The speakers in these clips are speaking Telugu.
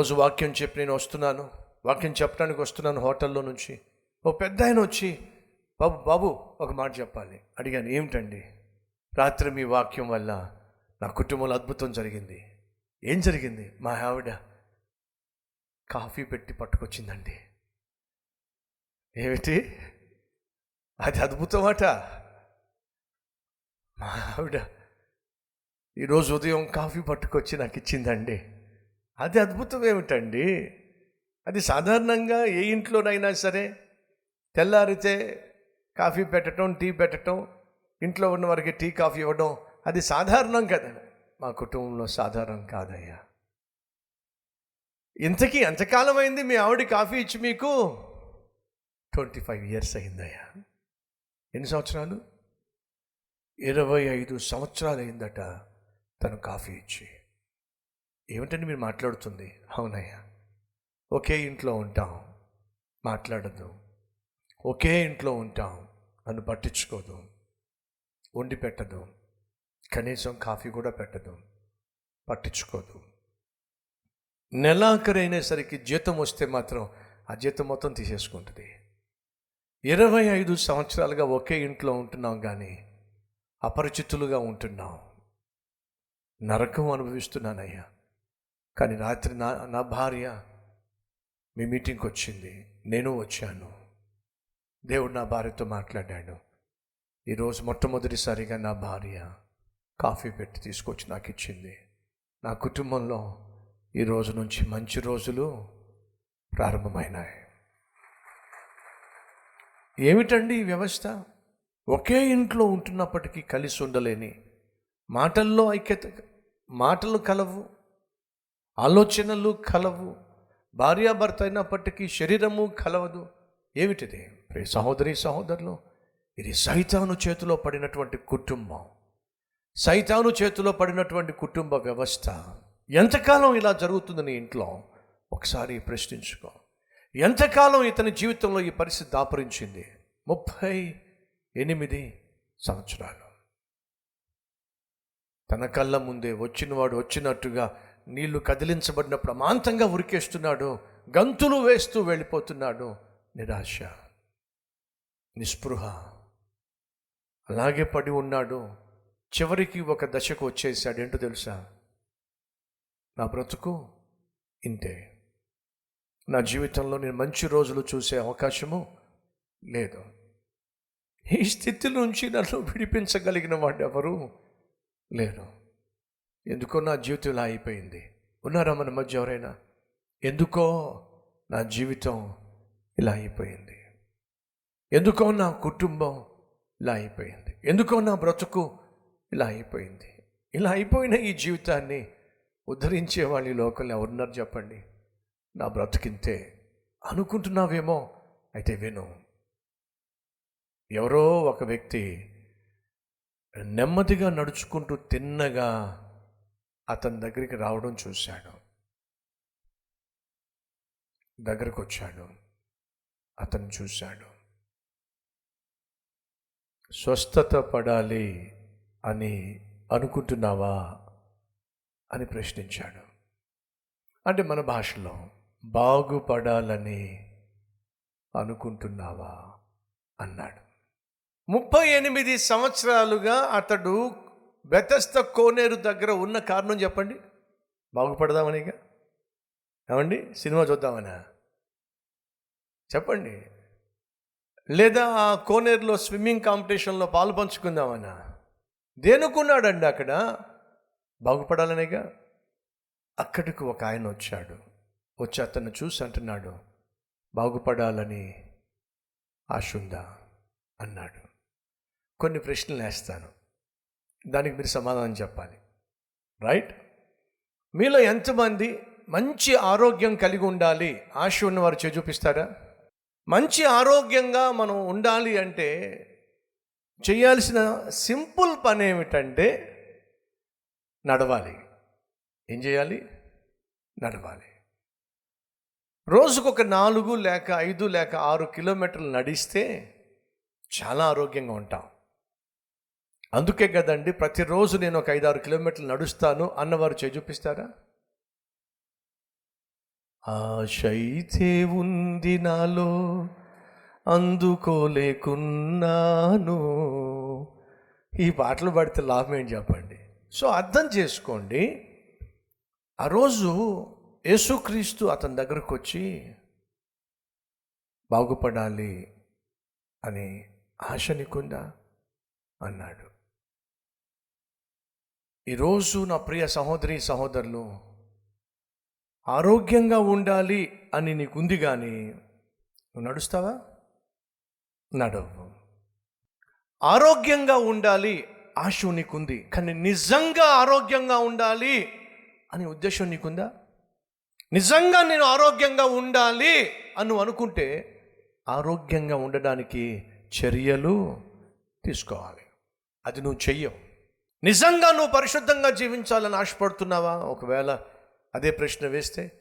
రోజు వాక్యం చెప్పి నేను వస్తున్నాను. వాక్యం చెప్పడానికి వస్తున్నాను హోటల్లో నుంచి. ఓ పెద్ద ఆయన వచ్చి బాబు బాబు ఒక మాట చెప్పాలి. అడిగాను ఏమిటండి? రాత్రి మీ వాక్యం వల్ల నా కుటుంబంలో అద్భుతం జరిగింది. ఏం జరిగింది? మా ఆవిడ కాఫీ పెట్టి పట్టుకొచ్చిందండి. ఏమిటి? అది అద్భుతమాట. మా ఆవిడ ఈరోజు ఉదయం కాఫీ పట్టుకొచ్చి నాకు ఇచ్చిందండి అది అద్భుతం ఏమిటండి? అది సాధారణంగా ఏ ఇంట్లోనైనా సరే తెల్లారితే కాఫీ పెట్టడం టీ పెట్టడం ఇంట్లో ఉన్న వారికి టీ కాఫీ ఇవ్వడం అది సాధారణం కదా మా కుటుంబంలో సాధారణం కాదయ్యా. ఇంతకీ ఎంతకాలం అయింది మీ ఆవిడ కాఫీ ఇచ్చి మీకు? ట్వంటీ ఫైవ్ ఇయర్స్ అయిందయ్యా. ఎన్ని సంవత్సరాలు? ఇరవై ఐదు సంవత్సరాలు అయిందట తను కాఫీ ఇచ్చి. ఏమిటండి మీరు మాట్లాడుతుంది? అవునయ్యా. ఒకే ఇంట్లో ఉంటాం. మాట్లాడదు. ఒకే ఇంట్లో ఉంటాం. నన్ను పట్టించుకోదు. వండి పెట్టదు. కనీసం కాఫీ కూడా పెట్టదు. పట్టించుకోదు. నెలాఖరైనేసరికి జీతం వస్తే మాత్రం ఆ జీతం మొత్తం తీసేసుకుంటుంది. ఇరవై ఐదు సంవత్సరాలుగా ఒకే ఇంట్లో ఉంటున్నాం కానీ అపరిచితులుగా ఉంటున్నాం. నరకం అనుభవిస్తున్నానయ్యా. కానీ రాత్రి నా నా భార్య మీ మీటింగ్కి వచ్చింది. నేను వచ్చాను. దేవుడు నా భార్యతో మాట్లాడాడు. ఈరోజు మొట్టమొదటిసారిగా నా భార్య కాఫీ పెట్టి తీసుకొచ్చి నాకు ఇచ్చింది. నా కుటుంబంలో ఈ రోజు నుంచి మంచి రోజులు ప్రారంభమైనాయి. ఏమిటండి ఈ వ్యవస్థ? ఒకే ఇంట్లో ఉంటున్నప్పటికీ కలిసి ఉండలేని మాటల్లో ఐక్యత మాటలు కలవు ఆలోచనలు కలవు భార్యాభర్త అయినప్పటికీ శరీరము కలవదు. ఏమిటిది? ప్రియ సహోదరి సహోదరులు ఇది సైతాను చేతిలో పడినటువంటి కుటుంబం. సైతాను చేతిలో పడినటువంటి కుటుంబ వ్యవస్థ ఎంతకాలం ఇలా జరుగుతుంది నీ ఇంట్లో? ఒకసారి ప్రశ్నించుకో. ఎంతకాలం ఇతని జీవితంలో ఈ పరిస్థితి దాపరించింది? ముప్పై ఎనిమిది సంవత్సరాలు. తన కళ్ళ ముందే వచ్చినవాడు వచ్చినట్టుగా నీళ్ళు కదిలించబడిన ప్రమాంతంగా ఉరికేస్తున్నాడు గంతులు వేస్తూ వెళ్ళిపోతున్నాడు నిరాశ నిస్పృహ. అలాగే పడి ఉన్నాడు. చివరికి ఒక దశకు వచ్చేసాడు. ఏంటో తెలుసా? నా బ్రతుకు ఇంతే. నా జీవితంలో నేను మంచి రోజులు చూసే అవకాశము లేదు. ఈ స్థితి నుంచి నన్ను విడిపించగలిగిన వాడు ఎవరు లేరు. ఎందుకో నా జీవితం ఇలా అయిపోయింది. ఉన్నారా మన మధ్య ఎవరైనా? ఎందుకో నా జీవితం ఇలా అయిపోయింది. ఎందుకో నా కుటుంబం ఇలా అయిపోయింది. ఎందుకో నా బ్రతుకు ఇలా అయిపోయింది. ఇలా అయిపోయిన ఈ జీవితాన్ని ఉద్ధరించే వాళ్ళు ఈ ఎవరున్నారు చెప్పండి? నా బ్రతికింతే అనుకుంటున్నావేమో అయితే విను. ఎవరో ఒక వ్యక్తి నెమ్మదిగా నడుచుకుంటూ తిన్నగా అతని దగ్గరికి రావడం చూశాడు. దగ్గరకు వచ్చాడు అతను చూశాడు. స్వస్థత పడాలి అని అనుకుంటున్నావా? అని ప్రశ్నించాడు. అంటే మన భాషలో బాగుపడాలని అనుకుంటున్నావా? అన్నాడు. ముప్పై ఎనిమిది సంవత్సరాలుగా అతడు బెతస్త కోనేరు దగ్గర ఉన్న కారణం చెప్పండి. బాగుపడదామనిగా ఏమండి? సినిమా చూద్దామనా? చెప్పండి. లేదా ఆ కోనేరులో స్విమ్మింగ్ కాంపిటీషన్లో పాలు పంచుకుందామనా? దేనుకున్నాడండి అక్కడ? బాగుపడాలనేగా అక్కడికి ఒక ఆయన వచ్చాడు. వచ్చి అతను చూసి అంటున్నాడు బాగుపడాలని ఆశ ఉందా అన్నాడు. కొన్ని ప్రశ్నలు వేస్తాను. దానికి మీరు సమాధానం చెప్పాలి. రైట్ మీలో ఎంతమంది మంచి ఆరోగ్యం కలిగి ఉండాలి? ఆశ ఉన్నవారు చే చూపిస్తారా? మంచి ఆరోగ్యంగా మనం ఉండాలి అంటే చేయాల్సిన సింపుల్ పని ఏమిటంటే నడవాలి. ఏం చేయాలి? నడవాలి. రోజుకు ఒక నాలుగు లేక ఐదు లేక ఆరు కిలోమీటర్లు నడిస్తే చాలా ఆరోగ్యంగా ఉంటాం. అందుకే కదండి ప్రతిరోజు నేను ఒక ఐదు ఆరు కిలోమీటర్లు నడుస్తాను అన్నవారు చేయి చూపిస్తారా? ఆశైతే ఉంది నాలో అందుకోలేకున్నాను. ఈ పాటలు పాడితే లాభం ఏంటి చెప్పండి? సో అర్థం చేసుకోండి. ఆ రోజు యేసుక్రీస్తు అతని దగ్గరకు వచ్చి బాగుపడాలి అని ఆశ నీకుందా అన్నాడు. ఈరోజు నా ప్రియ సహోదరి సహోదరులు ఆరోగ్యంగా ఉండాలి అని నీకుంది కానీ నువ్వు నడుస్తావా? నడవు. ఆరోగ్యంగా ఉండాలి ఆశ నీకుంది కానీ నిజంగా ఆరోగ్యంగా ఉండాలి అనే ఉద్దేశం నీకుందా? నిజంగా నేను ఆరోగ్యంగా ఉండాలి అని అనుకుంటే ఆరోగ్యంగా ఉండడానికి చర్యలు తీసుకోవాలి. అది నువ్వు చెయ్యవు. నిజంగా నువ్వు పరిశుద్ధంగా జీవించాలని ఆశపడుతున్నావా? ఒకవేళ అదే ప్రశ్న వేస్తే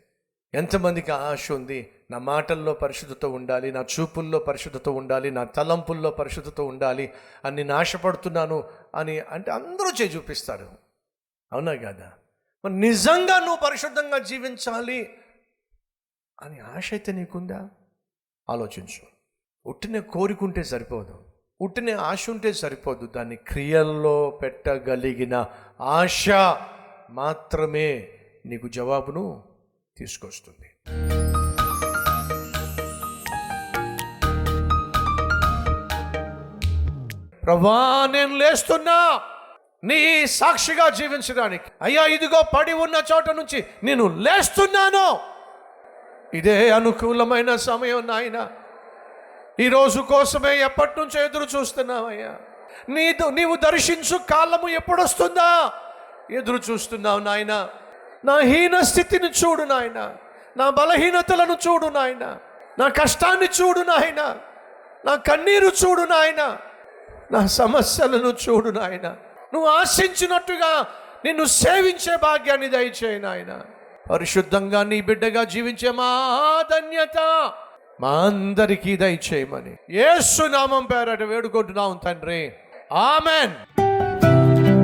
ఎంతమందికి ఆశ ఉంది? నా మాటల్లో పరిశుద్ధత ఉండాలి నా చూపుల్లో పరిశుద్ధత ఉండాలి నా తలంపుల్లో పరిశుద్ధత ఉండాలి అని నేను ఆశపడుతున్నాను అని అంటే అందరూ చేయి చూపిస్తారు. అవునా కదా? మరి నిజంగా నువ్వు పరిశుద్ధంగా జీవించాలి అని ఆశ అయితే నీకుందా? ఆలోచించు. ఉట్టినే కోరుకుంటే సరిపోదు. ఉట్టిన ఆశ ఉంటే సరిపోదు. దాన్ని క్రియల్లో పెట్టగలిగిన ఆశ మాత్రమే నీకు జవాబును తీసుకొస్తుంది. ప్రభా నేను లేస్తున్నా. నీ సాక్షిగా జీవించడానికి. అయ్యా ఇదిగో పడి ఉన్న చోట నుంచి నేను లేస్తున్నాను. ఇదే అనుకూలమైన సమయం నాయనా. ఈ రోజు కోసమే ఎప్పటి నుంచో ఎదురు చూస్తున్నావయ్యా. నీదు నీవు దర్శించు కాలము ఎప్పుడొస్తుందా? ఎదురు చూస్తున్నావు నాయన. నా హీన స్థితిని చూడు నాయన. నా బలహీనతలను చూడు నాయన. నా కష్టాన్ని చూడు నాయన. నా కన్నీరు చూడు నాయన. నా సమస్యలను చూడు నాయన. నువ్వు ఆశించినట్టుగా నిన్ను సేవించే భాగ్యాన్ని దయచేయి నాయన. పరిశుద్ధంగా నీ బిడ్డగా జీవించే మా ధన్యత. మా అందరికీ దయచేయమని యేసు నామం పేరట వేడుకుంటున్నాం తండ్రి. ఆమెన్.